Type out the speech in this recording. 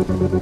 Mm-hmm.